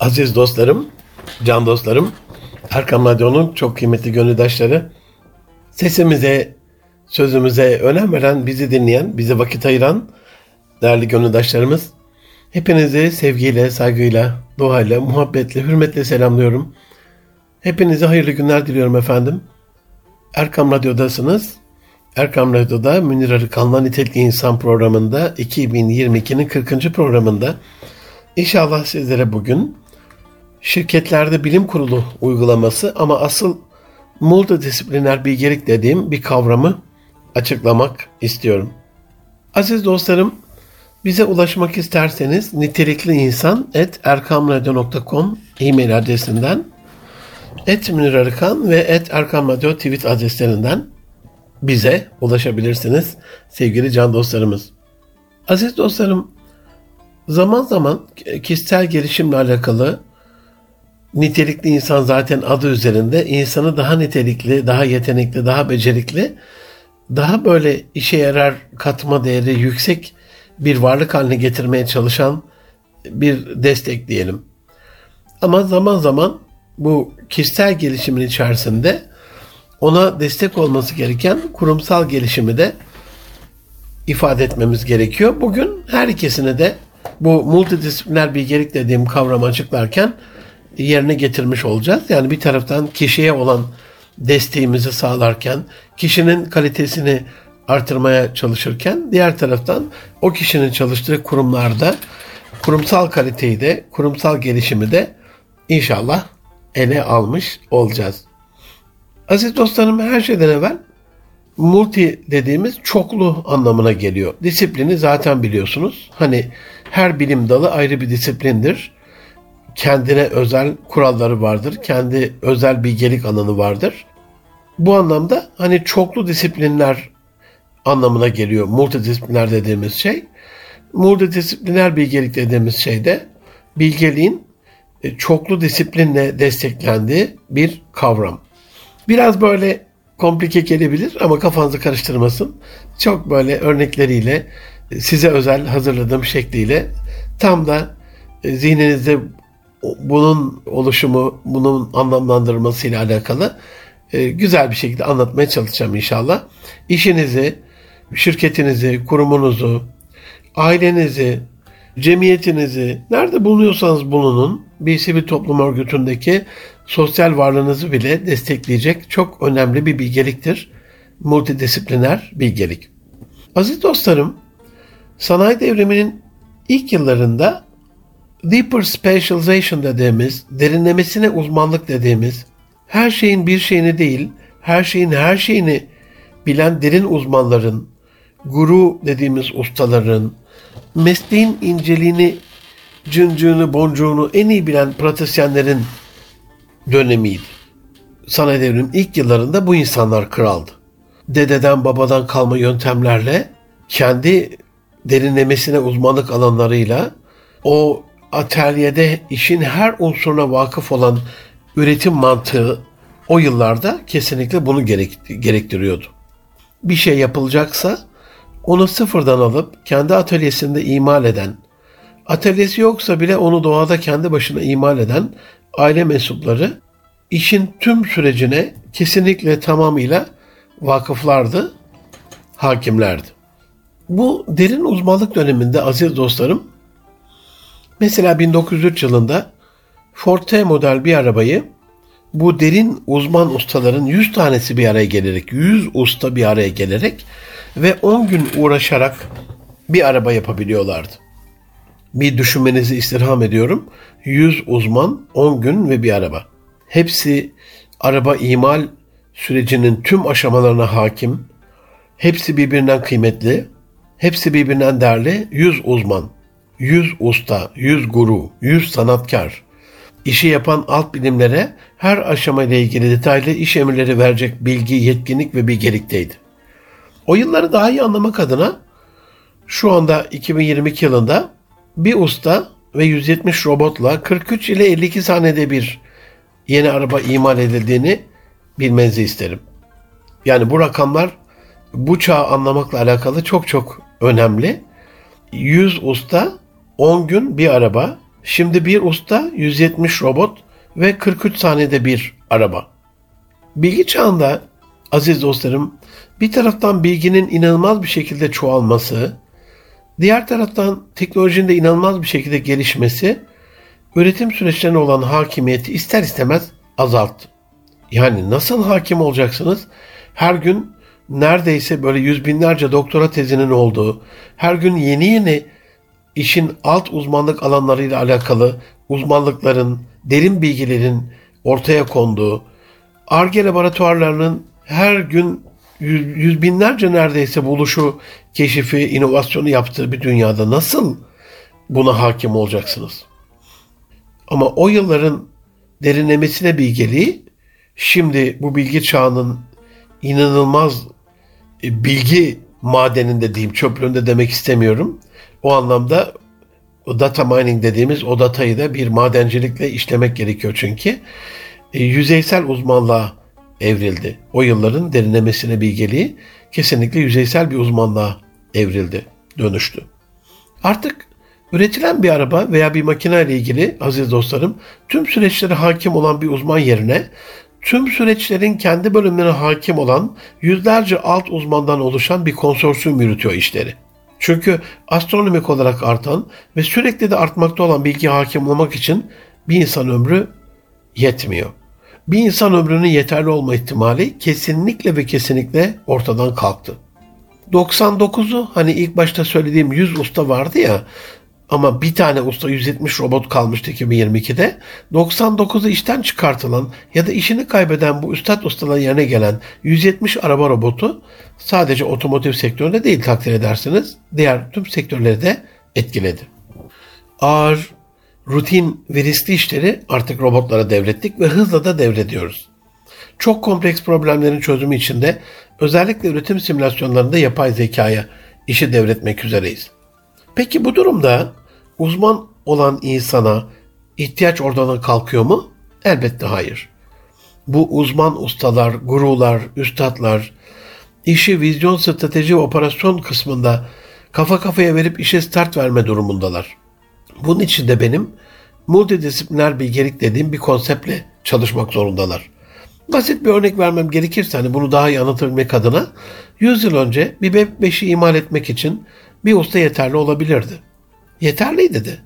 Aziz dostlarım, can dostlarım, Erkam Radyo'nun çok kıymetli gönüldaşları, sesimize, sözümüze önem veren, bizi dinleyen, bize vakit ayıran değerli gönüldaşlarımız, hepinizi sevgiyle, saygıyla, duayla, muhabbetle, hürmetle selamlıyorum. Hepinize hayırlı günler diliyorum efendim. Erkam Radyo'dasınız. Erkam Radyo'da Münir Arıkan'la Nitelikli İnsan programında 2022'nin 40. programında İnşallah sizlere bugün şirketlerde bilim kurulu uygulaması ama asıl multidisipliner bilgelik dediğim bir kavramı açıklamak istiyorum. Aziz dostlarım, bize ulaşmak isterseniz nitelikli insan et erkamradyo.com e-mail adresinden et Arıkan ve et Erkam tweet adreslerinden bize ulaşabilirsiniz sevgili can dostlarımız. Aziz dostlarım, zaman zaman kişisel gelişimle alakalı nitelikli insan zaten adı üzerinde insanı daha nitelikli, daha yetenekli, daha becerikli, daha böyle işe yarar katma değeri yüksek bir varlık haline getirmeye çalışan bir destek diyelim. Ama zaman zaman bu kişisel gelişimin içerisinde ona destek olması gereken kurumsal gelişimi de ifade etmemiz gerekiyor. Bugün her ikisini de bu multidisipliner bilgelik dediğim kavramı açıklarken yerine getirmiş olacağız. Yani bir taraftan kişiye olan desteğimizi sağlarken, kişinin kalitesini artırmaya çalışırken, diğer taraftan o kişinin çalıştığı kurumlarda kurumsal kaliteyi de, kurumsal gelişimi de inşallah ele almış olacağız. Aziz dostlarım her şeyden evvel multi dediğimiz çoklu anlamına geliyor. Disiplini zaten biliyorsunuz. Hani her bilim dalı ayrı bir disiplindir. Kendine özel kuralları vardır. Kendi özel bilgelik alanı vardır. Bu anlamda hani çoklu disiplinler anlamına geliyor multidisipliner dediğimiz şey. Multidisipliner bilgelik dediğimiz şey de bilgeliğin e, çoklu disiplinle desteklendiği bir kavram. Biraz böyle komplike gelebilir ama kafanızı karıştırmasın. Çok böyle örnekleriyle size özel hazırladığım şekliyle tam da e, zihninizde bunun oluşumu, bunun anlamlandırılması ile alakalı e, güzel bir şekilde anlatmaya çalışacağım inşallah. İşinizi, şirketinizi, kurumunuzu, ailenizi, cemiyetinizi, nerede bulunuyorsanız bulunun, bir sivil toplum örgütündeki sosyal varlığınızı bile destekleyecek çok önemli bir bilgeliktir. Multidisipliner bilgelik. Aziz dostlarım, sanayi devriminin ilk yıllarında deeper specialization dediğimiz, derinlemesine uzmanlık dediğimiz, her şeyin bir şeyini değil, her şeyin her şeyini bilen derin uzmanların, guru dediğimiz ustaların, mesleğin inceliğini, cıncığını, boncuğunu en iyi bilen pratisyenlerin dönemiydi. Sanayi devriminin ilk yıllarında bu insanlar kraldı. Dededen babadan kalma yöntemlerle kendi derinlemesine uzmanlık alanlarıyla o atölyede işin her unsuruna vakıf olan üretim mantığı o yıllarda kesinlikle bunu gerektiriyordu. Bir şey yapılacaksa onu sıfırdan alıp kendi atölyesinde imal eden, atölyesi yoksa bile onu doğada kendi başına imal eden aile mensupları işin tüm sürecine kesinlikle tamamıyla vakıflardı, hakimlerdi. Bu derin uzmanlık döneminde aziz dostlarım, mesela 1903 yılında Forte model bir arabayı bu derin uzman ustaların 100 tanesi bir araya gelerek, 100 usta bir araya gelerek ve 10 gün uğraşarak bir araba yapabiliyorlardı. Bir düşünmenizi istirham ediyorum. 100 uzman, 10 gün ve bir araba. Hepsi araba imal sürecinin tüm aşamalarına hakim. Hepsi birbirinden kıymetli. Hepsi birbirinden değerli. 100 uzman, 100 usta, 100 guru, 100 sanatkar. İşi yapan alt bilimlere her aşamayla ilgili detaylı iş emirleri verecek bilgi, yetkinlik ve bilgelikteydi. O yılları daha iyi anlamak adına şu anda 2022 yılında bir usta ve 170 robotla 43 ile 52 saniyede bir yeni araba imal edildiğini bilmenizi isterim. Yani bu rakamlar bu çağı anlamakla alakalı çok çok önemli. 100 usta 10 gün bir araba Şimdi bir usta, 170 robot ve 43 saniyede bir araba. Bilgi çağında aziz dostlarım bir taraftan bilginin inanılmaz bir şekilde çoğalması, diğer taraftan teknolojinin de inanılmaz bir şekilde gelişmesi üretim süreçlerine olan hakimiyeti ister istemez azalttı. Yani nasıl hakim olacaksınız? Her gün neredeyse böyle yüz binlerce doktora tezinin olduğu, her gün yeni yeni işin alt uzmanlık alanlarıyla alakalı uzmanlıkların, derin bilgilerin ortaya konduğu, ARGE laboratuvarlarının her gün yüz, yüz binlerce neredeyse buluşu, keşifi, inovasyonu yaptığı bir dünyada nasıl buna hakim olacaksınız? Ama o yılların derinlemesine bilgeliği şimdi bu bilgi çağının inanılmaz e, bilgi madeninde diyeyim çöplüğünde demek istemiyorum. O anlamda o data mining dediğimiz o datayı da bir madencilikle işlemek gerekiyor çünkü. E, yüzeysel uzmanlığa evrildi. O yılların derinlemesine bilgeliği kesinlikle yüzeysel bir uzmanlığa evrildi, dönüştü. Artık üretilen bir araba veya bir makine ile ilgili aziz dostlarım tüm süreçlere hakim olan bir uzman yerine tüm süreçlerin kendi bölümlerine hakim olan yüzlerce alt uzmandan oluşan bir konsorsiyum yürütüyor işleri. Çünkü astronomik olarak artan ve sürekli de artmakta olan bilgi hakim olmak için bir insan ömrü yetmiyor. Bir insan ömrünün yeterli olma ihtimali kesinlikle ve kesinlikle ortadan kalktı. 99'u hani ilk başta söylediğim 100 usta vardı ya ama bir tane usta 170 robot kalmıştı 2022'de. 99'u işten çıkartılan ya da işini kaybeden bu üstad ustaların yerine gelen 170 araba robotu sadece otomotiv sektöründe değil takdir edersiniz. Diğer tüm sektörleri de etkiledi. Ağır, rutin ve riskli işleri artık robotlara devrettik ve hızla da devrediyoruz. Çok kompleks problemlerin çözümü için de özellikle üretim simülasyonlarında yapay zekaya işi devretmek üzereyiz. Peki bu durumda uzman olan insana ihtiyaç oradan kalkıyor mu? Elbette hayır. Bu uzman ustalar, gurular, üstadlar işi vizyon, strateji ve operasyon kısmında kafa kafaya verip işe start verme durumundalar. Bunun için de benim multidisipliner bilgelik dediğim bir konseptle çalışmak zorundalar. Basit bir örnek vermem gerekirse hani bunu daha iyi anlatabilmek adına 100 yıl önce bir bebek beşi imal etmek için bir usta yeterli olabilirdi. Yeterliydi de.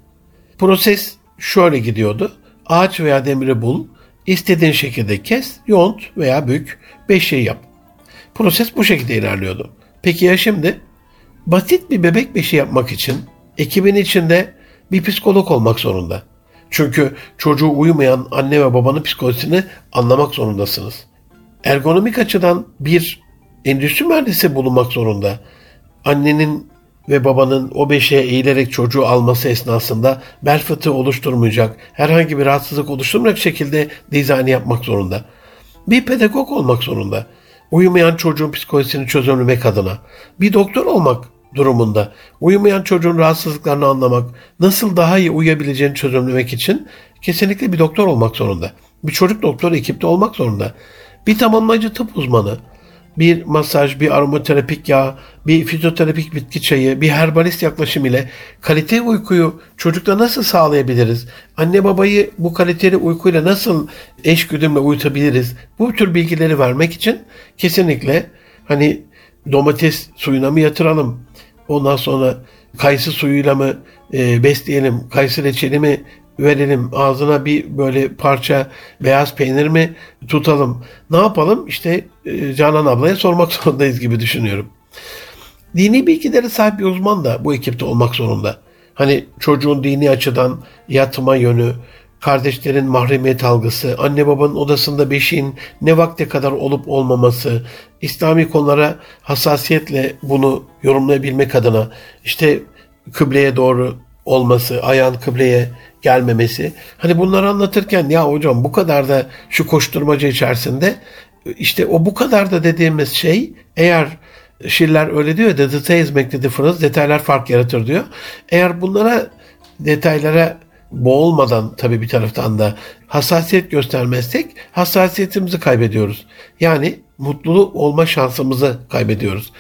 Proses şöyle gidiyordu. Ağaç veya demiri bul, istediğin şekilde kes, yont veya bük, beş şey yap. Proses bu şekilde ilerliyordu. Peki ya şimdi? Basit bir bebek beşi yapmak için ekibin içinde bir psikolog olmak zorunda. Çünkü çocuğu uyumayan anne ve babanın psikolojisini anlamak zorundasınız. Ergonomik açıdan bir endüstri mühendisi bulunmak zorunda. Annenin ve babanın o beşiğe eğilerek çocuğu alması esnasında bel fıtığı oluşturmayacak, herhangi bir rahatsızlık oluşturmayacak şekilde dizayn yapmak zorunda. Bir pedagog olmak zorunda. Uyumayan çocuğun psikolojisini çözümlemek adına. Bir doktor olmak durumunda. Uyumayan çocuğun rahatsızlıklarını anlamak, nasıl daha iyi uyuyabileceğini çözümlemek için kesinlikle bir doktor olmak zorunda. Bir çocuk doktoru ekipte olmak zorunda. Bir tamamlayıcı tıp uzmanı, bir masaj, bir aromaterapik yağ, bir fizyoterapik bitki çayı, bir herbalist yaklaşım ile kalite uykuyu çocukta nasıl sağlayabiliriz? Anne babayı bu kaliteli uykuyla nasıl eş güdümle uyutabiliriz? Bu tür bilgileri vermek için kesinlikle hani domates suyuna mı yatıralım? Ondan sonra kayısı suyuyla mı e, besleyelim? Kayısı reçeli mi verelim ağzına bir böyle parça beyaz peynir mi tutalım ne yapalım işte e, Canan ablaya sormak zorundayız gibi düşünüyorum. Dini bilgilere sahip bir uzman da bu ekipte olmak zorunda. Hani çocuğun dini açıdan yatma yönü, kardeşlerin mahremiyet algısı, anne babanın odasında beşiğin ne vakte kadar olup olmaması, İslami konulara hassasiyetle bunu yorumlayabilmek adına işte kıbleye doğru olması, ayağın kıbleye gelmemesi. Hani bunları anlatırken ya hocam bu kadar da şu koşturmaca içerisinde işte o bu kadar da dediğimiz şey eğer Schiller öyle diyor the details make the difference detaylar fark yaratır diyor. Eğer bunlara detaylara boğulmadan tabii bir taraftan da hassasiyet göstermezsek hassasiyetimizi kaybediyoruz. Yani mutlu olma şansımızı kaybediyoruz.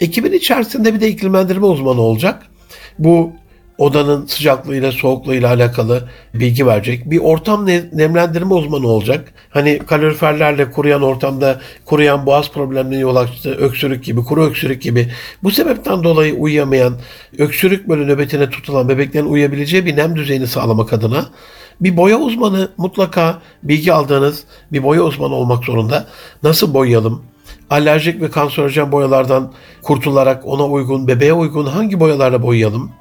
Ekibin içerisinde bir de iklimlendirme uzmanı olacak. Bu odanın sıcaklığıyla soğukluğuyla alakalı bilgi verecek. Bir ortam nemlendirme uzmanı olacak. Hani kaloriferlerle kuruyan ortamda kuruyan boğaz problemlerine yol açtı. Öksürük gibi, kuru öksürük gibi. Bu sebepten dolayı uyuyamayan, öksürük böyle nöbetine tutulan bebeklerin uyuyabileceği bir nem düzeyini sağlamak adına bir boya uzmanı mutlaka bilgi aldığınız bir boya uzmanı olmak zorunda. Nasıl boyayalım? Alerjik ve kanserojen boyalardan kurtularak ona uygun, bebeğe uygun hangi boyalarla boyayalım?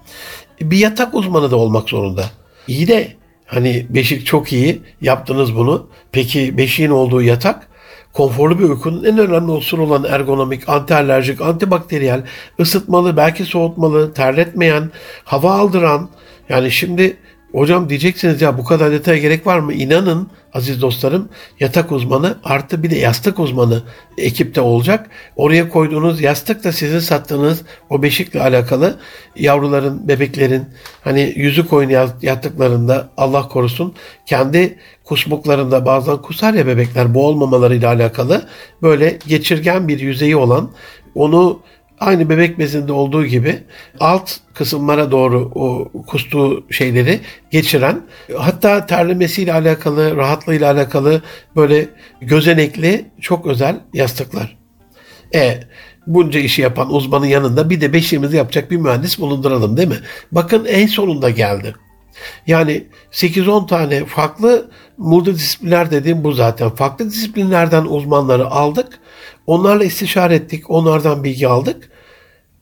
Bir yatak uzmanı da olmak zorunda. İyi de hani beşik çok iyi yaptınız bunu. Peki beşiğin olduğu yatak konforlu bir uykunun en önemli unsuru olan ergonomik, antialerjik, antibakteriyel, ısıtmalı, belki soğutmalı, terletmeyen, hava aldıran yani şimdi Hocam diyeceksiniz ya bu kadar detaya gerek var mı? İnanın aziz dostlarım yatak uzmanı artı bir de yastık uzmanı ekipte olacak. Oraya koyduğunuz yastık da sizin sattığınız o beşikle alakalı yavruların, bebeklerin hani yüzük oyunu yattıklarında Allah korusun kendi kusmuklarında bazen kusar ya bebekler bu olmamalarıyla alakalı böyle geçirgen bir yüzeyi olan onu aynı bebek bezinde olduğu gibi alt kısımlara doğru o kustuğu şeyleri geçiren hatta terlemesiyle alakalı, rahatlığıyla alakalı böyle gözenekli çok özel yastıklar. E bunca işi yapan uzmanın yanında bir de beşiğimizi yapacak bir mühendis bulunduralım değil mi? Bakın en sonunda geldi. Yani 8-10 tane farklı multidisipliner dediğim bu zaten. Farklı disiplinlerden uzmanları aldık. Onlarla istişare ettik. Onlardan bilgi aldık.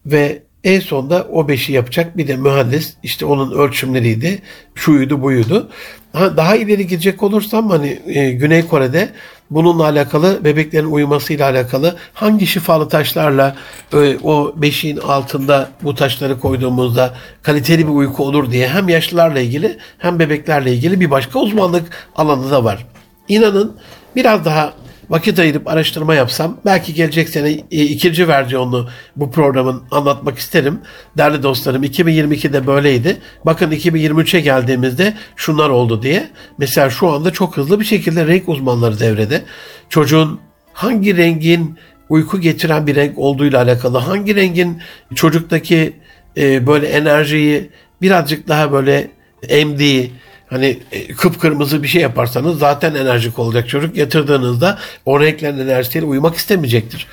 Ve en sonda o beşi yapacak bir de mühendis işte onun ölçümleriydi şuydu buydu. Daha ileri gidecek olursam hani e, Güney Kore'de bununla alakalı bebeklerin uyumasıyla alakalı hangi şifalı taşlarla e, o beşiğin altında bu taşları koyduğumuzda kaliteli bir uyku olur diye hem yaşlılarla ilgili hem bebeklerle ilgili bir başka uzmanlık alanı da var. İnanın biraz daha vakit ayırıp araştırma yapsam belki gelecek sene e, ikinci versiyonlu bu programın anlatmak isterim. Değerli dostlarım 2022'de böyleydi. Bakın 2023'e geldiğimizde şunlar oldu diye. Mesela şu anda çok hızlı bir şekilde renk uzmanları devrede. Çocuğun hangi rengin uyku getiren bir renk olduğuyla alakalı, hangi rengin çocuktaki e, böyle enerjiyi birazcık daha böyle emdiği, Hani e, kıpkırmızı bir şey yaparsanız zaten enerjik olacak çocuk. Yatırdığınızda o renklerin enerjisiyle uyumak istemeyecektir.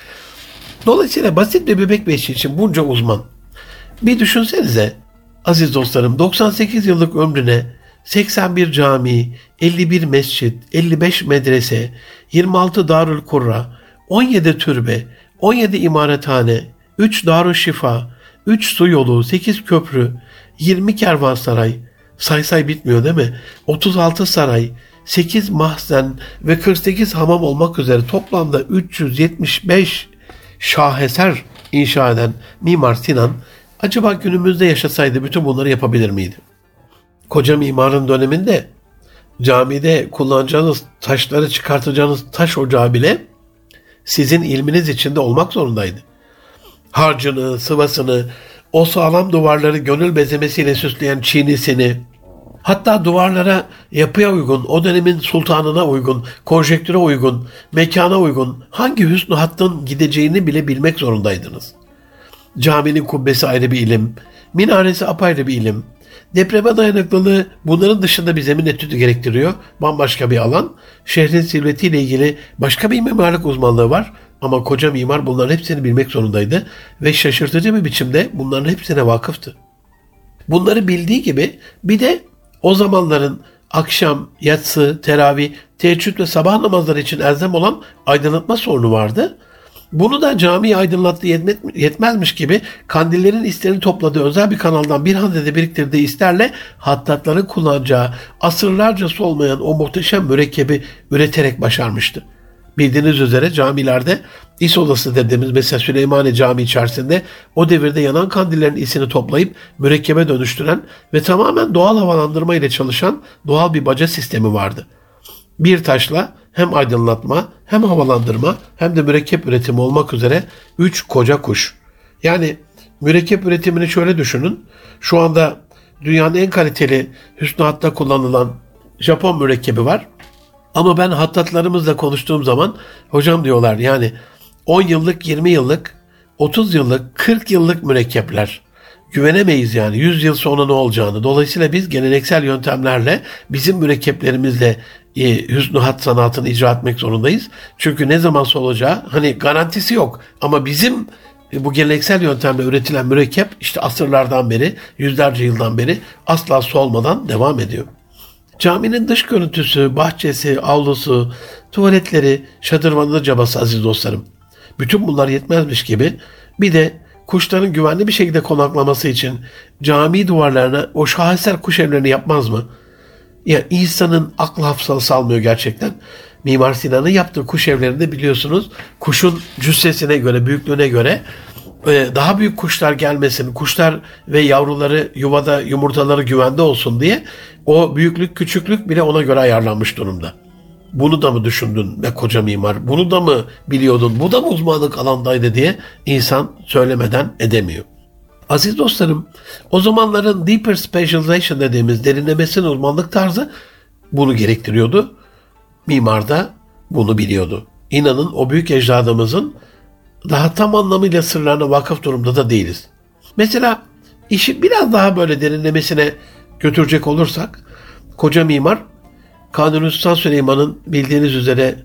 Dolayısıyla basit bir bebek beşiği için bunca uzman. Bir düşünsenize aziz dostlarım 98 yıllık ömrüne 81 cami, 51 mescit, 55 medrese, 26 darül kurra, 17 türbe, 17 imarethane, 3 darül şifa, 3 su yolu, 8 köprü, 20 kervansaray, say say bitmiyor değil mi? 36 saray, 8 mahzen ve 48 hamam olmak üzere toplamda 375 şaheser inşa eden Mimar Sinan acaba günümüzde yaşasaydı bütün bunları yapabilir miydi? Koca mimarın döneminde camide kullanacağınız taşları çıkartacağınız taş ocağı bile sizin ilminiz içinde olmak zorundaydı. Harcını, sıvasını, o sağlam duvarları gönül bezemesiyle süsleyen çiğnisini, Hatta duvarlara yapıya uygun, o dönemin sultanına uygun, konjektüre uygun, mekana uygun hangi hüsnü hattın gideceğini bile bilmek zorundaydınız. Caminin kubbesi ayrı bir ilim, minaresi apayrı bir ilim. Depreme dayanıklılığı bunların dışında bir zemin etüdü gerektiriyor. Bambaşka bir alan. Şehrin silüetiyle ilgili başka bir mimarlık uzmanlığı var. Ama koca mimar bunların hepsini bilmek zorundaydı. Ve şaşırtıcı bir biçimde bunların hepsine vakıftı. Bunları bildiği gibi bir de o zamanların akşam, yatsı, teravih, teheccüd ve sabah namazları için elzem olan aydınlatma sorunu vardı. Bunu da cami aydınlattığı yetmezmiş gibi kandillerin isterini topladığı özel bir kanaldan bir handede biriktirdiği isterle hattatların kullanacağı asırlarca solmayan o muhteşem mürekkebi üreterek başarmıştı. Bildiğiniz üzere camilerde is odası dediğimiz mesela Süleymaniye Camii içerisinde o devirde yanan kandillerin isini toplayıp mürekkebe dönüştüren ve tamamen doğal havalandırma ile çalışan doğal bir baca sistemi vardı. Bir taşla hem aydınlatma hem havalandırma hem de mürekkep üretimi olmak üzere üç koca kuş. Yani mürekkep üretimini şöyle düşünün. Şu anda dünyanın en kaliteli hüsnü hatta kullanılan Japon mürekkebi var. Ama ben hattatlarımızla konuştuğum zaman hocam diyorlar yani 10 yıllık, 20 yıllık, 30 yıllık, 40 yıllık mürekkepler. güvenemeyiz yani 100 yıl sonra ne olacağını. Dolayısıyla biz geleneksel yöntemlerle bizim mürekkeplerimizle e, hüsnü hat sanatını icra etmek zorundayız. Çünkü ne zaman olacağı hani garantisi yok. Ama bizim e, bu geleneksel yöntemle üretilen mürekkep işte asırlardan beri, yüzlerce yıldan beri asla solmadan devam ediyor. Caminin dış görüntüsü, bahçesi, avlusu, tuvaletleri, şadırvanlı cabası aziz dostlarım. Bütün bunlar yetmezmiş gibi bir de kuşların güvenli bir şekilde konaklaması için cami duvarlarına o şaheser kuş evlerini yapmaz mı? Yani insanın aklı hafızası salmıyor gerçekten. Mimar Sinan'ın yaptığı kuş evlerinde biliyorsunuz kuşun cüssesine göre, büyüklüğüne göre daha büyük kuşlar gelmesin, kuşlar ve yavruları yuvada yumurtaları güvende olsun diye o büyüklük küçüklük bile ona göre ayarlanmış durumda. Bunu da mı düşündün be koca mimar? Bunu da mı biliyordun? Bu da mı uzmanlık alandaydı diye insan söylemeden edemiyor. Aziz dostlarım, o zamanların deeper specialization dediğimiz derinlemesine uzmanlık tarzı bunu gerektiriyordu. Mimar da bunu biliyordu. İnanın o büyük ecdadımızın daha tam anlamıyla sırlarına vakıf durumda da değiliz. Mesela işi biraz daha böyle derinlemesine götürecek olursak, koca mimar Kanuni Sultan Süleyman'ın bildiğiniz üzere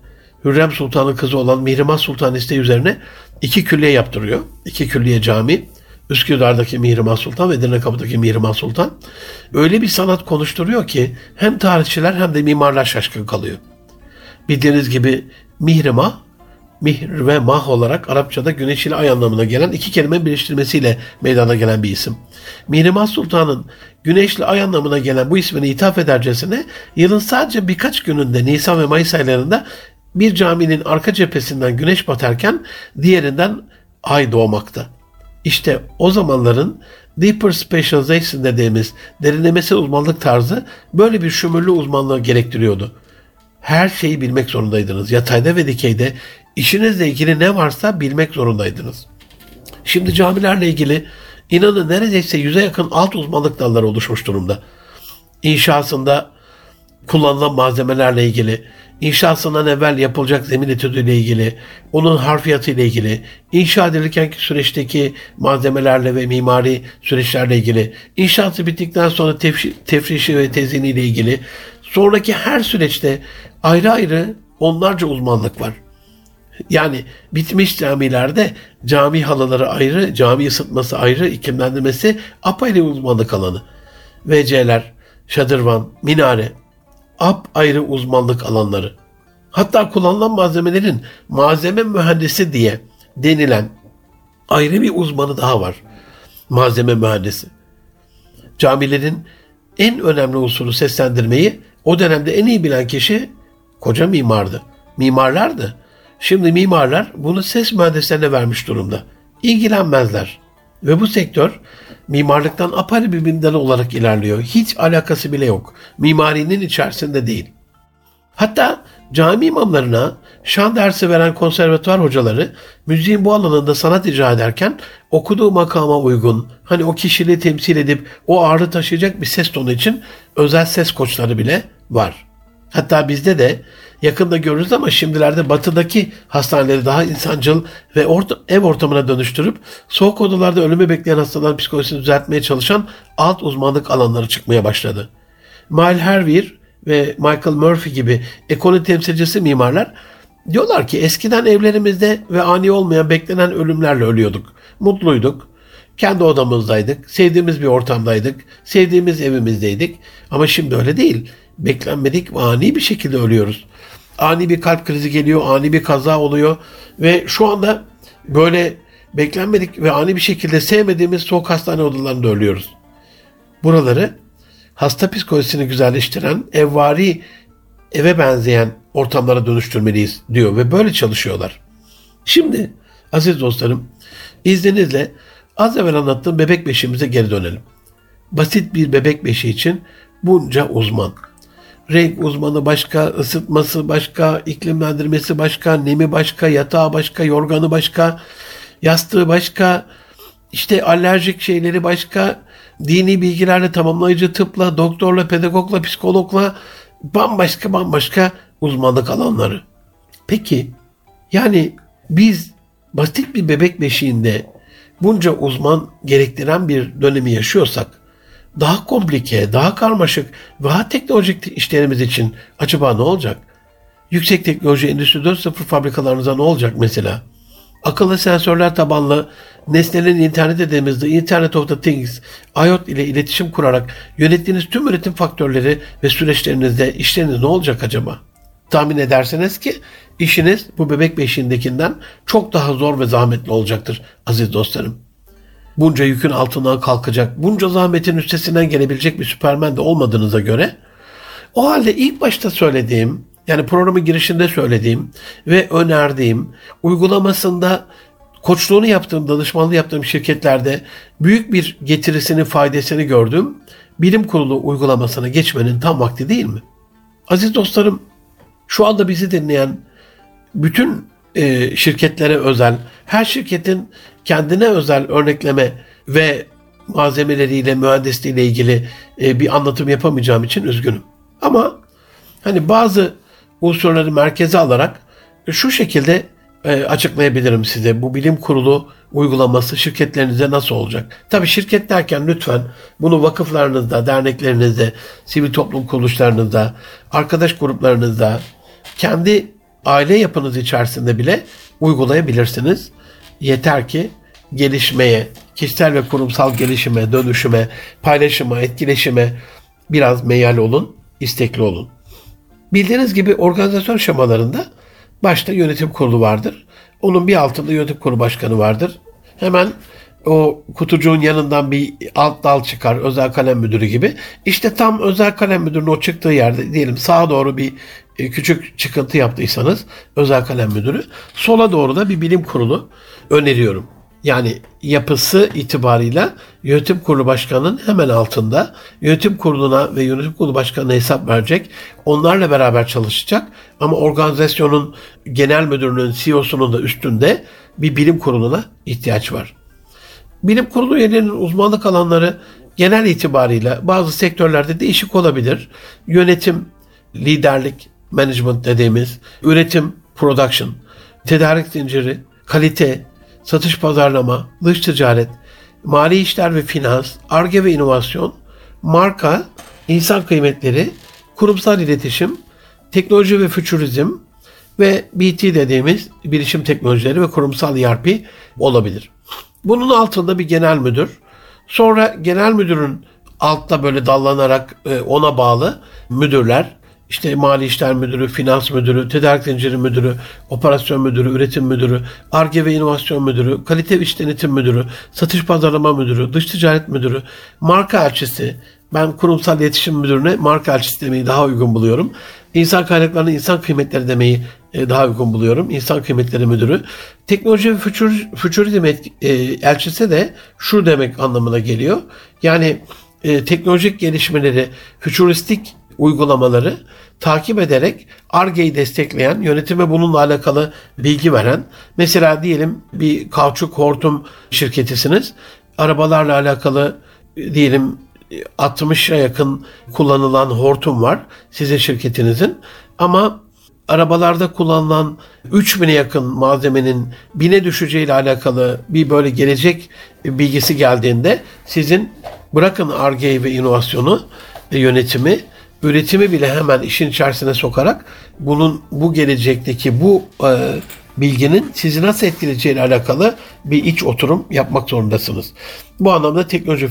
Hürrem Sultan'ın kızı olan Mihrimah Sultan isteği üzerine iki külliye yaptırıyor. İki külliye cami. Üsküdar'daki Mihrimah Sultan ve Edirne Kapı'daki Mihrimah Sultan. Öyle bir sanat konuşturuyor ki hem tarihçiler hem de mimarlar şaşkın kalıyor. Bildiğiniz gibi Mihrimah, Mihr ve Mah olarak Arapçada güneş ile ay anlamına gelen iki kelime birleştirmesiyle meydana gelen bir isim. Mihrimah Sultan'ın güneşli ay anlamına gelen bu ismini ithaf edercesine yılın sadece birkaç gününde Nisan ve Mayıs aylarında bir caminin arka cephesinden güneş batarken diğerinden ay doğmakta. İşte o zamanların deeper specialization dediğimiz derinlemesine uzmanlık tarzı böyle bir şumurlu uzmanlığı gerektiriyordu. Her şeyi bilmek zorundaydınız. Yatayda ve dikeyde işinizle ilgili ne varsa bilmek zorundaydınız. Şimdi camilerle ilgili inanın neredeyse yüze yakın alt uzmanlık dalları oluşmuş durumda. İnşasında kullanılan malzemelerle ilgili, inşasından evvel yapılacak zemin etüdüyle ilgili, onun harfiyatı ile ilgili, inşa edilirkenki süreçteki malzemelerle ve mimari süreçlerle ilgili, inşaatı bittikten sonra tefşi, tefrişi ve tezini ile ilgili, sonraki her süreçte ayrı ayrı onlarca uzmanlık var. Yani bitmiş camilerde cami halıları ayrı, cami ısıtması ayrı, iklimlendirmesi apayrı uzmanlık alanı. WC'ler, şadırvan, minare, ap ayrı uzmanlık alanları. Hatta kullanılan malzemelerin malzeme mühendisi diye denilen ayrı bir uzmanı daha var. Malzeme mühendisi. Camilerin en önemli usulü seslendirmeyi o dönemde en iyi bilen kişi koca mimardı. Mimarlardı. Şimdi mimarlar bunu ses mühendislerine vermiş durumda. İlgilenmezler. Ve bu sektör mimarlıktan apayrı bir bilimden olarak ilerliyor. Hiç alakası bile yok. Mimarinin içerisinde değil. Hatta cami imamlarına şan dersi veren konservatuvar hocaları müziğin bu alanında sanat icra ederken okuduğu makama uygun, hani o kişiliği temsil edip o ağırlığı taşıyacak bir ses tonu için özel ses koçları bile var. Hatta bizde de yakında görürüz ama şimdilerde batıdaki hastaneleri daha insancıl ve orta, ev ortamına dönüştürüp soğuk odalarda ölümü bekleyen hastaların psikolojisini düzeltmeye çalışan alt uzmanlık alanları çıkmaya başladı. Mile Hervier ve Michael Murphy gibi ekonomi temsilcisi mimarlar diyorlar ki eskiden evlerimizde ve ani olmayan beklenen ölümlerle ölüyorduk. Mutluyduk. Kendi odamızdaydık. Sevdiğimiz bir ortamdaydık. Sevdiğimiz evimizdeydik. Ama şimdi öyle değil. Beklenmedik ani bir şekilde ölüyoruz ani bir kalp krizi geliyor, ani bir kaza oluyor ve şu anda böyle beklenmedik ve ani bir şekilde sevmediğimiz soğuk hastane odalarında ölüyoruz. Buraları hasta psikolojisini güzelleştiren, evvari eve benzeyen ortamlara dönüştürmeliyiz diyor ve böyle çalışıyorlar. Şimdi aziz dostlarım izninizle az evvel anlattığım bebek beşiğimize geri dönelim. Basit bir bebek beşiği için bunca uzman, renk uzmanı başka, ısıtması başka, iklimlendirmesi başka, nemi başka, yatağı başka, yorganı başka, yastığı başka, işte alerjik şeyleri başka, dini bilgilerle tamamlayıcı tıpla, doktorla, pedagogla, psikologla bambaşka bambaşka uzmanlık alanları. Peki yani biz basit bir bebek beşiğinde bunca uzman gerektiren bir dönemi yaşıyorsak daha komplike, daha karmaşık, daha teknolojik işlerimiz için acaba ne olacak? Yüksek teknoloji Endüstri 4.0 fabrikalarınıza ne olacak mesela? Akıllı sensörler tabanlı nesnelerin internet dediğimizde Internet of the Things, IoT ile iletişim kurarak yönettiğiniz tüm üretim faktörleri ve süreçlerinizde işleriniz ne olacak acaba? Tahmin ederseniz ki işiniz bu bebek beşiğindekinden çok daha zor ve zahmetli olacaktır aziz dostlarım. Bunca yükün altından kalkacak, bunca zahmetin üstesinden gelebilecek bir süpermen de olmadığınıza göre o halde ilk başta söylediğim yani programın girişinde söylediğim ve önerdiğim uygulamasında koçluğunu yaptığım, danışmanlığı yaptığım şirketlerde büyük bir getirisini, faydasını gördüm. Bilim kurulu uygulamasına geçmenin tam vakti değil mi? Aziz dostlarım, şu anda bizi dinleyen bütün e, şirketlere özel, her şirketin kendine özel örnekleme ve malzemeleriyle, mühendisliğiyle ilgili e, bir anlatım yapamayacağım için üzgünüm. Ama hani bazı unsurları merkeze alarak şu şekilde e, açıklayabilirim size. Bu bilim kurulu uygulaması şirketlerinize nasıl olacak? Tabii şirket derken lütfen bunu vakıflarınızda, derneklerinizde, sivil toplum kuruluşlarınızda, arkadaş gruplarınızda, kendi aile yapınız içerisinde bile uygulayabilirsiniz. Yeter ki gelişmeye, kişisel ve kurumsal gelişime, dönüşüme, paylaşıma, etkileşime biraz meyal olun, istekli olun. Bildiğiniz gibi organizasyon şemalarında başta yönetim kurulu vardır. Onun bir altında yönetim kurulu başkanı vardır. Hemen o kutucuğun yanından bir alt dal çıkar özel kalem müdürü gibi. İşte tam özel kalem müdürünün o çıktığı yerde diyelim sağa doğru bir e, küçük çıkıntı yaptıysanız özel kalem müdürü sola doğru da bir bilim kurulu öneriyorum. Yani yapısı itibarıyla yönetim kurulu başkanının hemen altında yönetim kuruluna ve yönetim kurulu başkanına hesap verecek. Onlarla beraber çalışacak ama organizasyonun genel müdürünün CEO'sunun da üstünde bir bilim kuruluna ihtiyaç var. Bilim kurulu üyelerinin uzmanlık alanları genel itibarıyla bazı sektörlerde değişik olabilir. Yönetim, liderlik, management dediğimiz, üretim, production, tedarik zinciri, kalite, satış pazarlama, dış ticaret, mali işler ve finans, arge ve inovasyon, marka, insan kıymetleri, kurumsal iletişim, teknoloji ve fütürizm ve BT dediğimiz bilişim teknolojileri ve kurumsal ERP olabilir. Bunun altında bir genel müdür, sonra genel müdürün altta böyle dallanarak e, ona bağlı müdürler, işte mali işler müdürü, finans müdürü, tedarik zinciri müdürü, operasyon müdürü, üretim müdürü, ARGE ve inovasyon müdürü, kalite ve iş denetim müdürü, satış pazarlama müdürü, dış ticaret müdürü, marka elçisi, ben kurumsal iletişim müdürüne marka elçisi demeyi daha uygun buluyorum. İnsan kaynaklarına insan kıymetleri demeyi e, daha uygun buluyorum. İnsan kıymetleri müdürü. Teknoloji ve fütür, fütürizm e, elçisi de şu demek anlamına geliyor. Yani e, teknolojik gelişmeleri, fütüristik uygulamaları takip ederek ARGE'yi destekleyen, yönetime bununla alakalı bilgi veren, mesela diyelim bir kauçuk hortum şirketisiniz, arabalarla alakalı diyelim 60'a yakın kullanılan hortum var sizin şirketinizin. Ama arabalarda kullanılan 3000'e yakın malzemenin bine düşeceğiyle alakalı bir böyle gelecek bilgisi geldiğinde sizin bırakın RG ve inovasyonu yönetimi üretimi bile hemen işin içerisine sokarak bunun bu gelecekteki bu e, bilginin sizi nasıl etkileyeceğiyle alakalı bir iç oturum yapmak zorundasınız. Bu anlamda teknoloji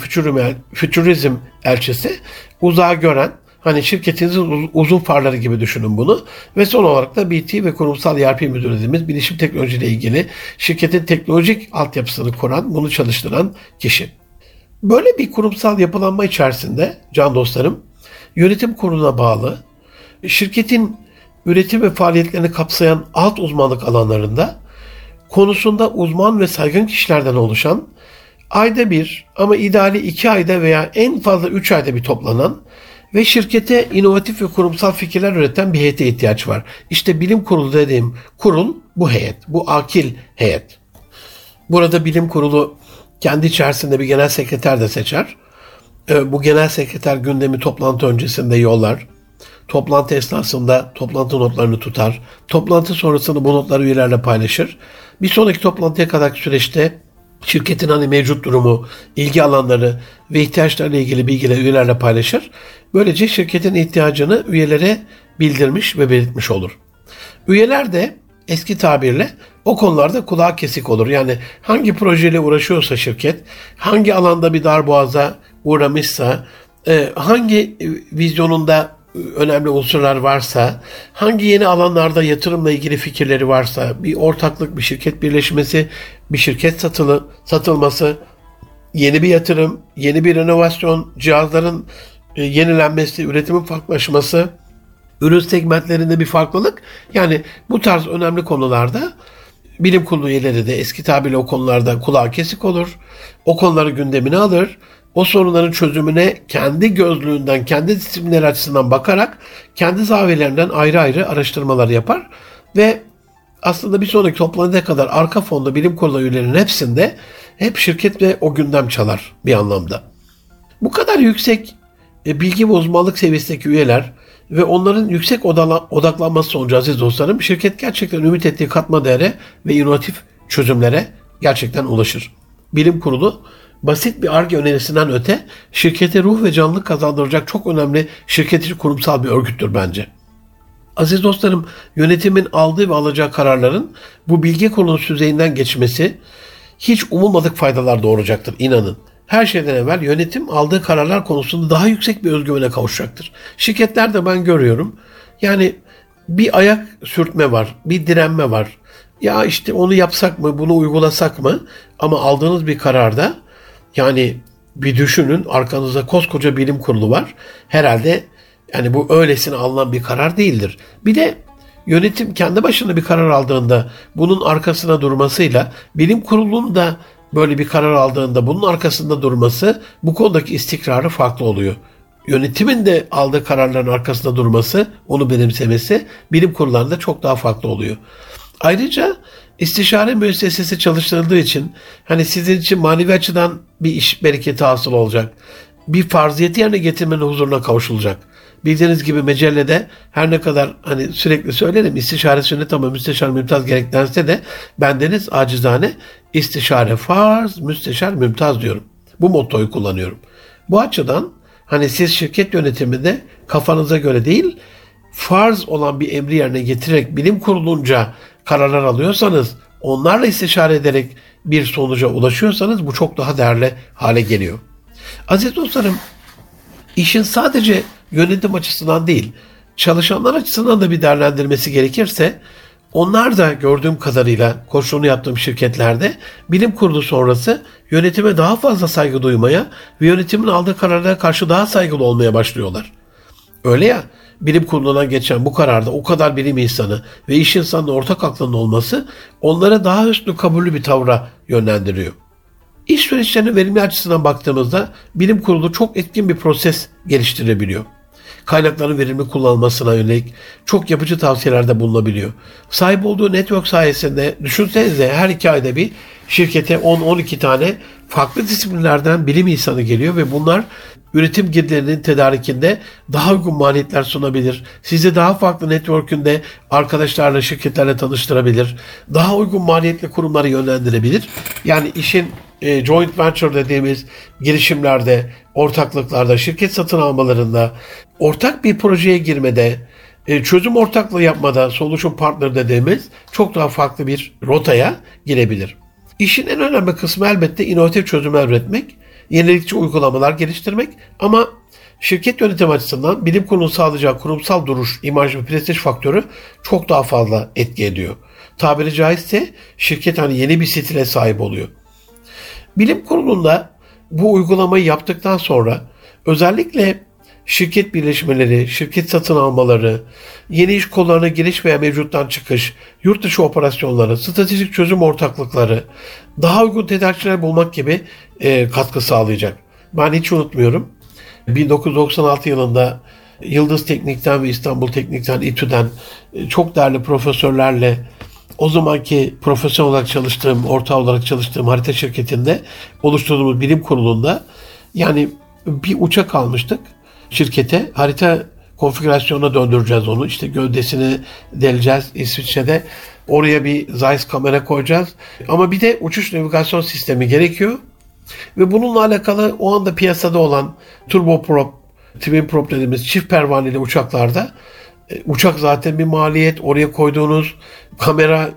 fütürizm elçisi uzağa gören Hani şirketinizin uzun farları gibi düşünün bunu. Ve son olarak da BT ve kurumsal ERP müdürlüğümüz bilişim teknoloji ile ilgili şirketin teknolojik altyapısını kuran, bunu çalıştıran kişi. Böyle bir kurumsal yapılanma içerisinde can dostlarım yönetim kuruluna bağlı şirketin üretim ve faaliyetlerini kapsayan alt uzmanlık alanlarında konusunda uzman ve saygın kişilerden oluşan ayda bir ama ideali iki ayda veya en fazla üç ayda bir toplanan ve şirkete inovatif ve kurumsal fikirler üreten bir heyete ihtiyaç var. İşte bilim kurulu dediğim kurul bu heyet, bu akil heyet. Burada bilim kurulu kendi içerisinde bir genel sekreter de seçer. Ee, bu genel sekreter gündemi toplantı öncesinde yollar. Toplantı esnasında toplantı notlarını tutar. Toplantı sonrasında bu notları üyelerle paylaşır. Bir sonraki toplantıya kadar süreçte şirketin hani mevcut durumu, ilgi alanları ve ihtiyaçlarla ilgili bilgileri üyelerle paylaşır. Böylece şirketin ihtiyacını üyelere bildirmiş ve belirtmiş olur. Üyeler de eski tabirle o konularda kulağı kesik olur. Yani hangi projeyle uğraşıyorsa şirket, hangi alanda bir darboğaza uğramışsa, e, hangi vizyonunda önemli unsurlar varsa, hangi yeni alanlarda yatırımla ilgili fikirleri varsa, bir ortaklık, bir şirket birleşmesi, bir şirket satılı, satılması, yeni bir yatırım, yeni bir inovasyon, cihazların e, yenilenmesi, üretimin farklılaşması, ürün segmentlerinde bir farklılık. Yani bu tarz önemli konularda bilim kurulu üyeleri de eski tabirle o konularda kulağı kesik olur. O konuları gündemine alır. O sorunların çözümüne kendi gözlüğünden, kendi disiplinleri açısından bakarak kendi zaviyelerinden ayrı ayrı araştırmalar yapar ve aslında bir sonraki toplantıya kadar arka fonda bilim kurulu üyelerinin hepsinde hep şirket ve o gündem çalar bir anlamda. Bu kadar yüksek e, bilgi ve uzmanlık seviyesindeki üyeler ve onların yüksek odaklanması sonucu aziz dostlarım şirket gerçekten ümit ettiği katma değere ve inovatif çözümlere gerçekten ulaşır. Bilim kurulu basit bir ARGE önerisinden öte şirkete ruh ve canlılık kazandıracak çok önemli şirket kurumsal bir örgüttür bence. Aziz dostlarım, yönetimin aldığı ve alacağı kararların bu bilgi konusu düzeyinden geçmesi hiç umulmadık faydalar doğuracaktır inanın. Her şeyden evvel yönetim aldığı kararlar konusunda daha yüksek bir özgüvene kavuşacaktır. Şirketlerde ben görüyorum. Yani bir ayak sürtme var, bir direnme var. Ya işte onu yapsak mı, bunu uygulasak mı? Ama aldığınız bir kararda yani bir düşünün arkanızda koskoca bilim kurulu var. Herhalde yani bu öylesine alınan bir karar değildir. Bir de yönetim kendi başına bir karar aldığında bunun arkasına durmasıyla bilim kurulunun da böyle bir karar aldığında bunun arkasında durması bu konudaki istikrarı farklı oluyor. Yönetimin de aldığı kararların arkasında durması, onu benimsemesi bilim kurullarında çok daha farklı oluyor. Ayrıca istişare müessesesi çalıştırıldığı için hani sizin için manevi açıdan bir iş bereketi hasıl olacak. Bir farziyeti yerine getirmenin huzuruna kavuşulacak. Bildiğiniz gibi mecellede her ne kadar hani sürekli söylerim istişare sünnet ama müsteşar mümtaz gereklense de bendeniz acizane istişare farz, müsteşar mümtaz diyorum. Bu mottoyu kullanıyorum. Bu açıdan hani siz şirket yönetiminde kafanıza göre değil farz olan bir emri yerine getirerek bilim kurulunca kararlar alıyorsanız, onlarla istişare ederek bir sonuca ulaşıyorsanız bu çok daha değerli hale geliyor. Aziz dostlarım, işin sadece yönetim açısından değil, çalışanlar açısından da bir değerlendirmesi gerekirse, onlar da gördüğüm kadarıyla koşulunu yaptığım şirketlerde bilim kurulu sonrası yönetime daha fazla saygı duymaya ve yönetimin aldığı kararlara karşı daha saygılı olmaya başlıyorlar. Öyle ya bilim kurulundan geçen bu kararda o kadar bilim insanı ve iş insanının ortak aklının olması onlara daha üstü kabullü bir tavra yönlendiriyor. İş süreçlerinin verimli açısından baktığımızda bilim kurulu çok etkin bir proses geliştirebiliyor. Kaynakların verimli kullanılmasına yönelik çok yapıcı tavsiyelerde bulunabiliyor. Sahip olduğu network sayesinde düşünsenize her iki ayda bir şirkete 10-12 tane farklı disiplinlerden bilim insanı geliyor ve bunlar üretim girdilerinin tedarikinde daha uygun maliyetler sunabilir. Sizi daha farklı network'ünde arkadaşlarla, şirketlerle tanıştırabilir. Daha uygun maliyetli kurumları yönlendirebilir. Yani işin e, joint venture dediğimiz girişimlerde, ortaklıklarda, şirket satın almalarında, ortak bir projeye girmede, e, çözüm ortaklığı yapmada, solution partner dediğimiz çok daha farklı bir rotaya girebilir. İşin en önemli kısmı elbette inovatif çözümler üretmek, yenilikçi uygulamalar geliştirmek ama şirket yönetim açısından bilim kurulunun sağlayacağı kurumsal duruş, imaj ve prestij faktörü çok daha fazla etki ediyor. Tabiri caizse şirket hani yeni bir stile sahip oluyor. Bilim kurulunda bu uygulamayı yaptıktan sonra özellikle şirket birleşmeleri, şirket satın almaları, yeni iş kollarına giriş veya mevcuttan çıkış, yurt dışı operasyonları, stratejik çözüm ortaklıkları, daha uygun tedarikçiler bulmak gibi e, katkı sağlayacak. Ben hiç unutmuyorum. 1996 yılında Yıldız Teknik'ten ve İstanbul Teknik'ten, İTÜ'den e, çok değerli profesörlerle o zamanki profesyonel olarak çalıştığım, ortağı olarak çalıştığım harita şirketinde oluşturduğumuz bilim kurulunda yani bir uçak almıştık şirkete harita konfigürasyona döndüreceğiz onu. İşte gövdesini deleceğiz İsviçre'de. Oraya bir Zeiss kamera koyacağız. Ama bir de uçuş navigasyon sistemi gerekiyor. Ve bununla alakalı o anda piyasada olan turboprop, twin prop dediğimiz çift pervaneli uçaklarda e, uçak zaten bir maliyet. Oraya koyduğunuz kamera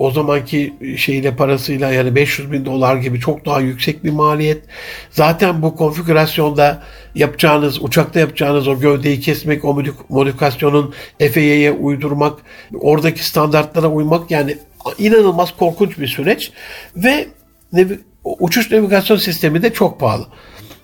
o zamanki şeyle parasıyla yani 500 bin dolar gibi çok daha yüksek bir maliyet. Zaten bu konfigürasyonda yapacağınız, uçakta yapacağınız o gövdeyi kesmek, o modifikasyonun FAA'ya uydurmak, oradaki standartlara uymak yani inanılmaz korkunç bir süreç ve uçuş navigasyon sistemi de çok pahalı.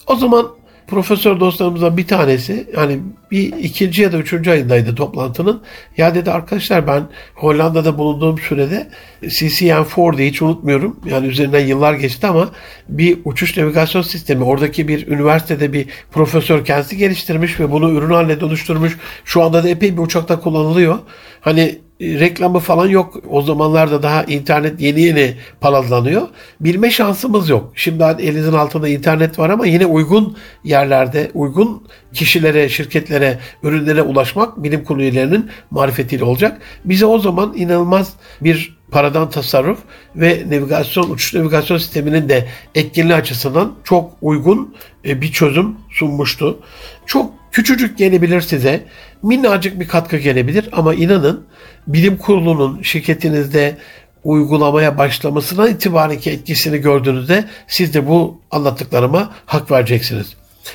O zaman profesör dostlarımızdan bir tanesi yani bir ikinci ya da üçüncü ayındaydı toplantının. Ya dedi arkadaşlar ben Hollanda'da bulunduğum sürede CCN4'de hiç unutmuyorum. Yani üzerinden yıllar geçti ama bir uçuş navigasyon sistemi oradaki bir üniversitede bir profesör kendisi geliştirmiş ve bunu ürün haline dönüştürmüş. Şu anda da epey bir uçakta kullanılıyor. Hani e, reklamı falan yok. O zamanlarda daha internet yeni yeni palazlanıyor. Bilme şansımız yok. Şimdi elinizin altında internet var ama yine uygun yerlerde, uygun kişilere, şirketlere, ürünlere ulaşmak bilim kurulu üyelerinin marifetiyle olacak. Bize o zaman inanılmaz bir paradan tasarruf ve navigasyon, uçuş navigasyon sisteminin de etkinliği açısından çok uygun e, bir çözüm sunmuştu. Çok küçücük gelebilir size, minnacık bir katkı gelebilir ama inanın bilim kurulunun şirketinizde uygulamaya başlamasına itibaren ki etkisini gördüğünüzde siz de bu anlattıklarıma hak vereceksiniz.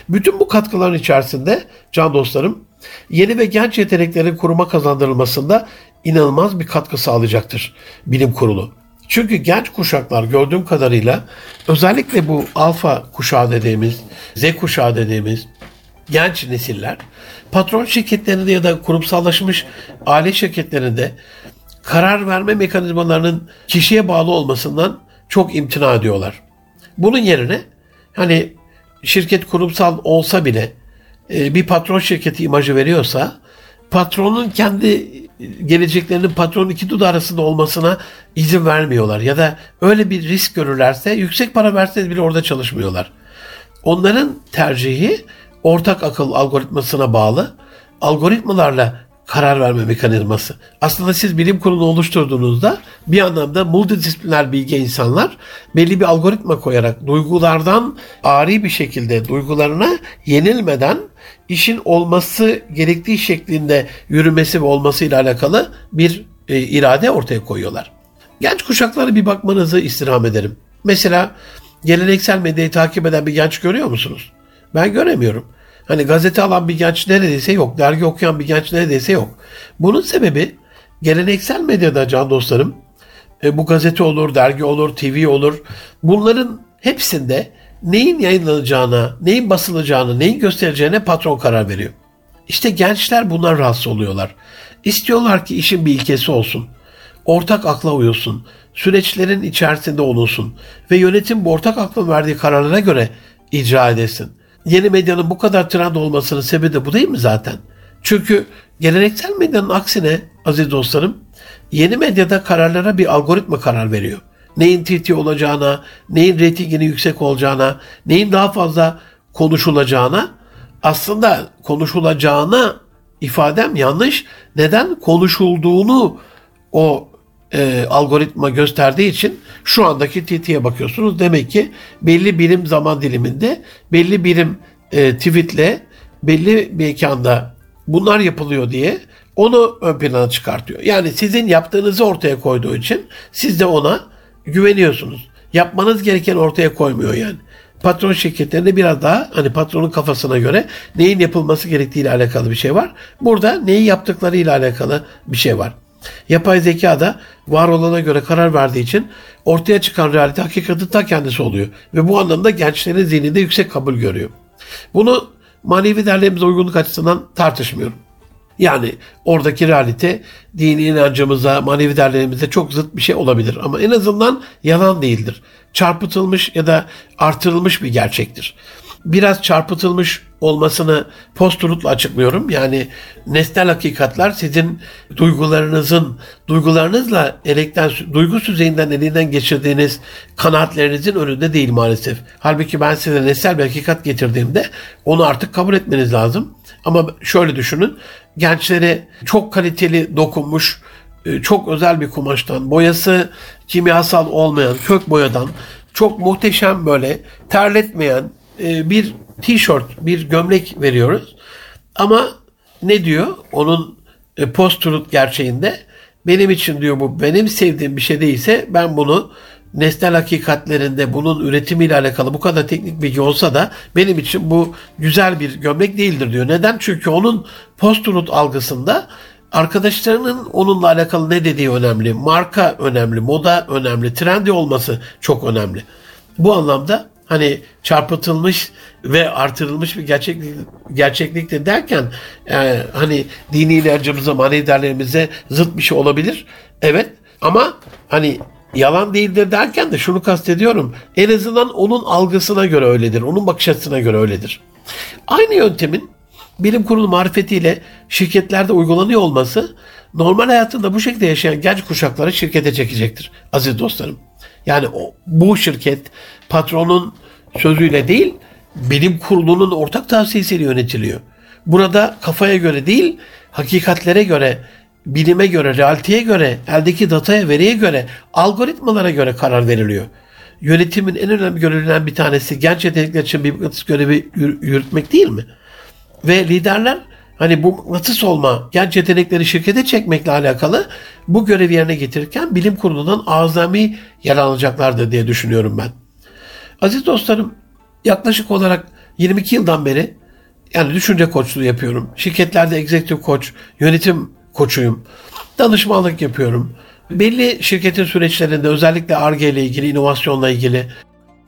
Bütün bu katkıların içerisinde can dostlarım yeni ve genç yeteneklerin kuruma kazandırılmasında inanılmaz bir katkı sağlayacaktır bilim kurulu. Çünkü genç kuşaklar gördüğüm kadarıyla özellikle bu alfa kuşağı dediğimiz, Z kuşağı dediğimiz genç nesiller patron şirketlerinde ya da kurumsallaşmış aile şirketlerinde karar verme mekanizmalarının kişiye bağlı olmasından çok imtina ediyorlar. Bunun yerine hani şirket kurumsal olsa bile e, bir patron şirketi imajı veriyorsa patronun kendi geleceklerinin patron iki dudu arasında olmasına izin vermiyorlar. Ya da öyle bir risk görürlerse yüksek para verseniz bile orada çalışmıyorlar. Onların tercihi ortak akıl algoritmasına bağlı. Algoritmalarla karar verme mekanizması. Aslında siz bilim kurulu oluşturduğunuzda bir anlamda multidisipliner bilgi insanlar belli bir algoritma koyarak duygulardan ari bir şekilde duygularına yenilmeden işin olması gerektiği şeklinde yürümesi ve olmasıyla alakalı bir e, irade ortaya koyuyorlar. Genç kuşaklara bir bakmanızı istirham ederim. Mesela geleneksel medyayı takip eden bir genç görüyor musunuz? Ben göremiyorum. Hani gazete alan bir genç neredeyse yok. Dergi okuyan bir genç neredeyse yok. Bunun sebebi geleneksel medyada can dostlarım e, bu gazete olur, dergi olur, TV olur. Bunların hepsinde neyin yayınlanacağına, neyin basılacağını, neyin göstereceğine patron karar veriyor. İşte gençler bunlar rahatsız oluyorlar. İstiyorlar ki işin bir ilkesi olsun. Ortak akla uyulsun. Süreçlerin içerisinde olunsun. Ve yönetim bu ortak aklın verdiği kararlara göre icra edesin yeni medyanın bu kadar trend olmasının sebebi de bu değil mi zaten? Çünkü geleneksel medyanın aksine aziz dostlarım yeni medyada kararlara bir algoritma karar veriyor. Neyin TT olacağına, neyin reytinginin yüksek olacağına, neyin daha fazla konuşulacağına aslında konuşulacağına ifadem yanlış. Neden? Konuşulduğunu o e, algoritma gösterdiği için şu andaki TT'ye bakıyorsunuz. Demek ki belli birim zaman diliminde belli birim e, tweetle belli mekanda bunlar yapılıyor diye onu ön plana çıkartıyor. Yani sizin yaptığınızı ortaya koyduğu için siz de ona güveniyorsunuz. Yapmanız gereken ortaya koymuyor yani. Patron şirketlerinde biraz daha hani patronun kafasına göre neyin yapılması gerektiğiyle alakalı bir şey var. Burada neyi yaptıklarıyla alakalı bir şey var. Yapay zeka da var olana göre karar verdiği için ortaya çıkan realite hakikatin ta kendisi oluyor. Ve bu anlamda gençlerin zihninde yüksek kabul görüyor. Bunu manevi değerlerimize uygunluk açısından tartışmıyorum. Yani oradaki realite dini inancımıza, manevi değerlerimize çok zıt bir şey olabilir. Ama en azından yalan değildir. Çarpıtılmış ya da artırılmış bir gerçektir biraz çarpıtılmış olmasını post açıklıyorum. Yani nesnel hakikatler sizin duygularınızın, duygularınızla elekten, duygu süzeyinden elinden geçirdiğiniz kanaatlerinizin önünde değil maalesef. Halbuki ben size nesnel bir hakikat getirdiğimde onu artık kabul etmeniz lazım. Ama şöyle düşünün. Gençlere çok kaliteli dokunmuş, e, çok özel bir kumaştan, boyası kimyasal olmayan kök boyadan çok muhteşem böyle terletmeyen e, bir tişört, bir gömlek veriyoruz. Ama ne diyor? Onun e, post-truth gerçeğinde benim için diyor bu benim sevdiğim bir şey değilse ben bunu nesnel hakikatlerinde bunun üretimiyle alakalı bu kadar teknik bilgi olsa da benim için bu güzel bir gömlek değildir diyor. Neden? Çünkü onun post-truth algısında arkadaşlarının onunla alakalı ne dediği önemli. Marka önemli, moda önemli, trendi olması çok önemli. Bu anlamda hani çarpıtılmış ve artırılmış bir gerçeklik gerçeklikte derken e, hani dini inancımıza, manevi zıt bir şey olabilir. Evet ama hani yalan değildir derken de şunu kastediyorum. En azından onun algısına göre öyledir. Onun bakış açısına göre öyledir. Aynı yöntemin bilim kurulu marifetiyle şirketlerde uygulanıyor olması normal hayatında bu şekilde yaşayan genç kuşakları şirkete çekecektir aziz dostlarım. Yani o, bu şirket patronun sözüyle değil bilim kurulunun ortak tavsiyesiyle yönetiliyor. Burada kafaya göre değil hakikatlere göre bilime göre, realiteye göre, eldeki dataya, veriye göre, algoritmalara göre karar veriliyor. Yönetimin en önemli görevlerinden bir tanesi genç yetenekler için bir mıknatıs görevi yürütmek değil mi? Ve liderler hani bu mıknatıs olma, genç yetenekleri şirkete çekmekle alakalı bu görevi yerine getirirken bilim kurulundan azami yer diye düşünüyorum ben. Aziz dostlarım, yaklaşık olarak 22 yıldan beri yani düşünce koçluğu yapıyorum. Şirketlerde executive koç, yönetim koçuyum. Danışmanlık yapıyorum. Belli şirketin süreçlerinde özellikle ARGE ile ilgili, inovasyonla ilgili,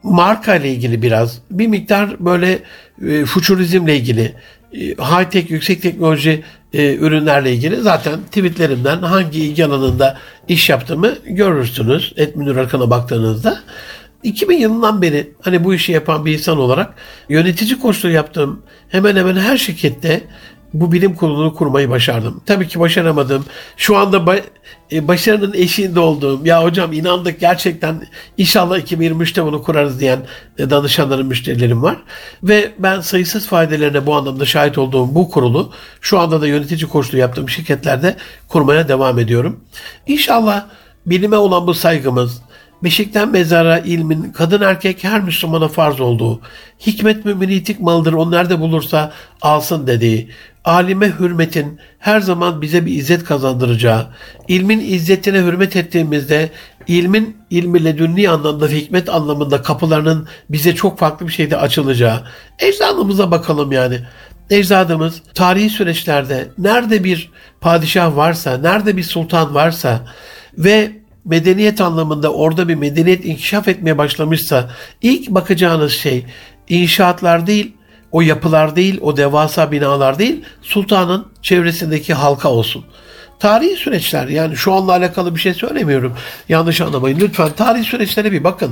marka ile ilgili biraz, bir miktar böyle e, futurizmle ilgili, e, high tech, yüksek teknoloji e, ürünlerle ilgili zaten tweetlerimden hangi ilgi alanında iş yaptığımı görürsünüz. Etminur Akın'a baktığınızda. 2000 yılından beri hani bu işi yapan bir insan olarak yönetici koçluğu yaptığım hemen hemen her şirkette bu bilim kurulunu kurmayı başardım. Tabii ki başaramadım. Şu anda ba- e, başarının eşiğinde olduğum, ya hocam inandık gerçekten inşallah 2023'te bunu kurarız diyen e, danışanların, müşterilerim var. Ve ben sayısız faydalarına bu anlamda şahit olduğum bu kurulu şu anda da yönetici koçluğu yaptığım şirketlerde kurmaya devam ediyorum. İnşallah bilime olan bu saygımız, Beşikten mezara ilmin kadın erkek her Müslümana farz olduğu, hikmet mümin itik malıdır o nerede bulursa alsın dediği, alime hürmetin her zaman bize bir izzet kazandıracağı, ilmin izzetine hürmet ettiğimizde ilmin ilmi ledünni anlamda ve hikmet anlamında kapılarının bize çok farklı bir şeyde açılacağı. Ecdadımıza bakalım yani. Ecdadımız tarihi süreçlerde nerede bir padişah varsa, nerede bir sultan varsa ve medeniyet anlamında orada bir medeniyet inkişaf etmeye başlamışsa ilk bakacağınız şey inşaatlar değil, o yapılar değil, o devasa binalar değil, sultanın çevresindeki halka olsun. Tarihi süreçler yani şu anla alakalı bir şey söylemiyorum. Yanlış anlamayın. Lütfen tarihi süreçlere bir bakın.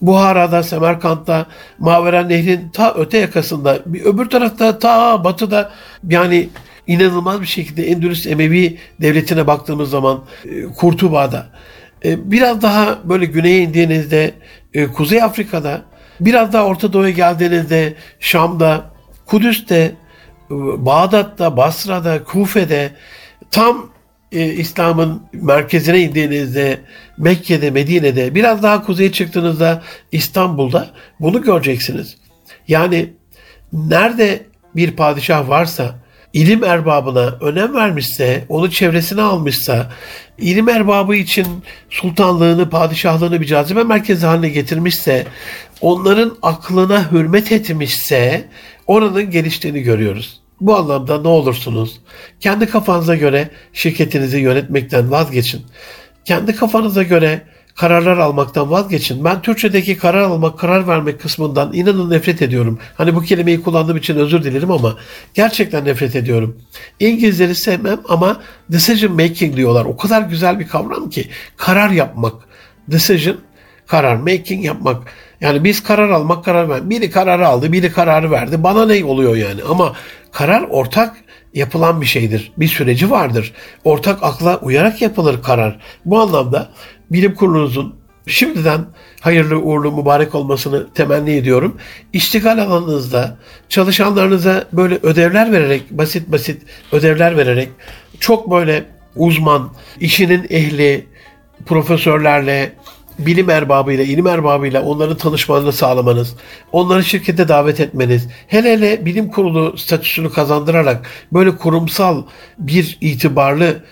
Buhara'da, Semerkant'ta, Maveren Nehri'nin ta öte yakasında, bir öbür tarafta ta batıda yani inanılmaz bir şekilde Endülüs Emevi devletine baktığımız zaman e, Kurtuba'da e, biraz daha böyle güneye indiğinizde e, Kuzey Afrika'da biraz daha Orta Doğu'ya geldiğinizde Şam'da, Kudüs'te, Bağdat'ta, Basra'da, Kufe'de tam İslam'ın merkezine indiğinizde Mekke'de, Medine'de biraz daha kuzeye çıktığınızda İstanbul'da bunu göreceksiniz. Yani nerede bir padişah varsa ilim erbabına önem vermişse, onu çevresine almışsa, ilim erbabı için sultanlığını, padişahlığını bir cazibe merkezi haline getirmişse, onların aklına hürmet etmişse oranın geliştiğini görüyoruz. Bu anlamda ne olursunuz kendi kafanıza göre şirketinizi yönetmekten vazgeçin. Kendi kafanıza göre kararlar almaktan vazgeçin. Ben Türkçedeki karar almak, karar vermek kısmından inanın nefret ediyorum. Hani bu kelimeyi kullandığım için özür dilerim ama gerçekten nefret ediyorum. İngilizleri sevmem ama decision making diyorlar. O kadar güzel bir kavram ki karar yapmak. Decision, karar, making yapmak. Yani biz karar almak, karar ver. Biri kararı aldı, biri kararı verdi. Bana ne oluyor yani? Ama karar ortak yapılan bir şeydir. Bir süreci vardır. Ortak akla uyarak yapılır karar. Bu anlamda bilim kurulunuzun Şimdiden hayırlı uğurlu mübarek olmasını temenni ediyorum. İştigal alanınızda çalışanlarınıza böyle ödevler vererek, basit basit ödevler vererek çok böyle uzman, işinin ehli profesörlerle, bilim erbabıyla, ilim erbabıyla onların tanışmalarını sağlamanız, onları şirkete davet etmeniz, hele hele bilim kurulu statüsünü kazandırarak böyle kurumsal bir itibarlı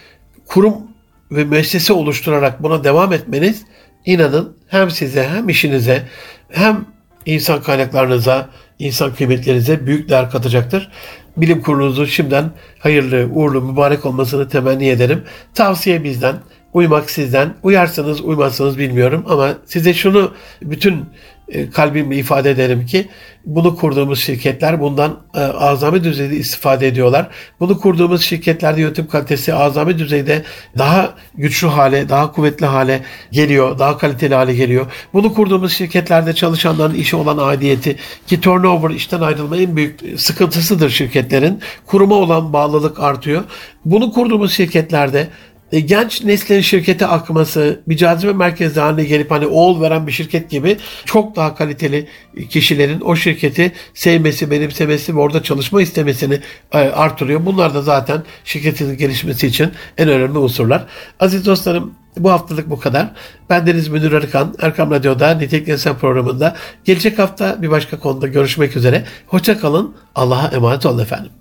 kurum ve müessese oluşturarak buna devam etmeniz inanın hem size hem işinize hem insan kaynaklarınıza, insan kıymetlerinize büyük değer katacaktır. Bilim kurulunuzu şimdiden hayırlı, uğurlu, mübarek olmasını temenni ederim. Tavsiye bizden. Uymak sizden. Uyarsanız uymazsanız bilmiyorum ama size şunu bütün kalbimle ifade ederim ki bunu kurduğumuz şirketler bundan e, azami düzeyde istifade ediyorlar. Bunu kurduğumuz şirketlerde yönetim kalitesi azami düzeyde daha güçlü hale, daha kuvvetli hale geliyor, daha kaliteli hale geliyor. Bunu kurduğumuz şirketlerde çalışanların işe olan aidiyeti ki turnover işten ayrılma en büyük sıkıntısıdır şirketlerin. Kuruma olan bağlılık artıyor. Bunu kurduğumuz şirketlerde e, genç neslin şirkete akması, bir cazibe merkezi haline gelip hani oğul veren bir şirket gibi çok daha kaliteli kişilerin o şirketi sevmesi, benimsemesi ve orada çalışma istemesini e, artırıyor. Bunlar da zaten şirketin gelişmesi için en önemli unsurlar. Aziz dostlarım bu haftalık bu kadar. Ben Deniz Münir Arıkan, Erkam Radyo'da Nitelikli İnsan programında. Gelecek hafta bir başka konuda görüşmek üzere. Hoşça kalın. Allah'a emanet olun efendim.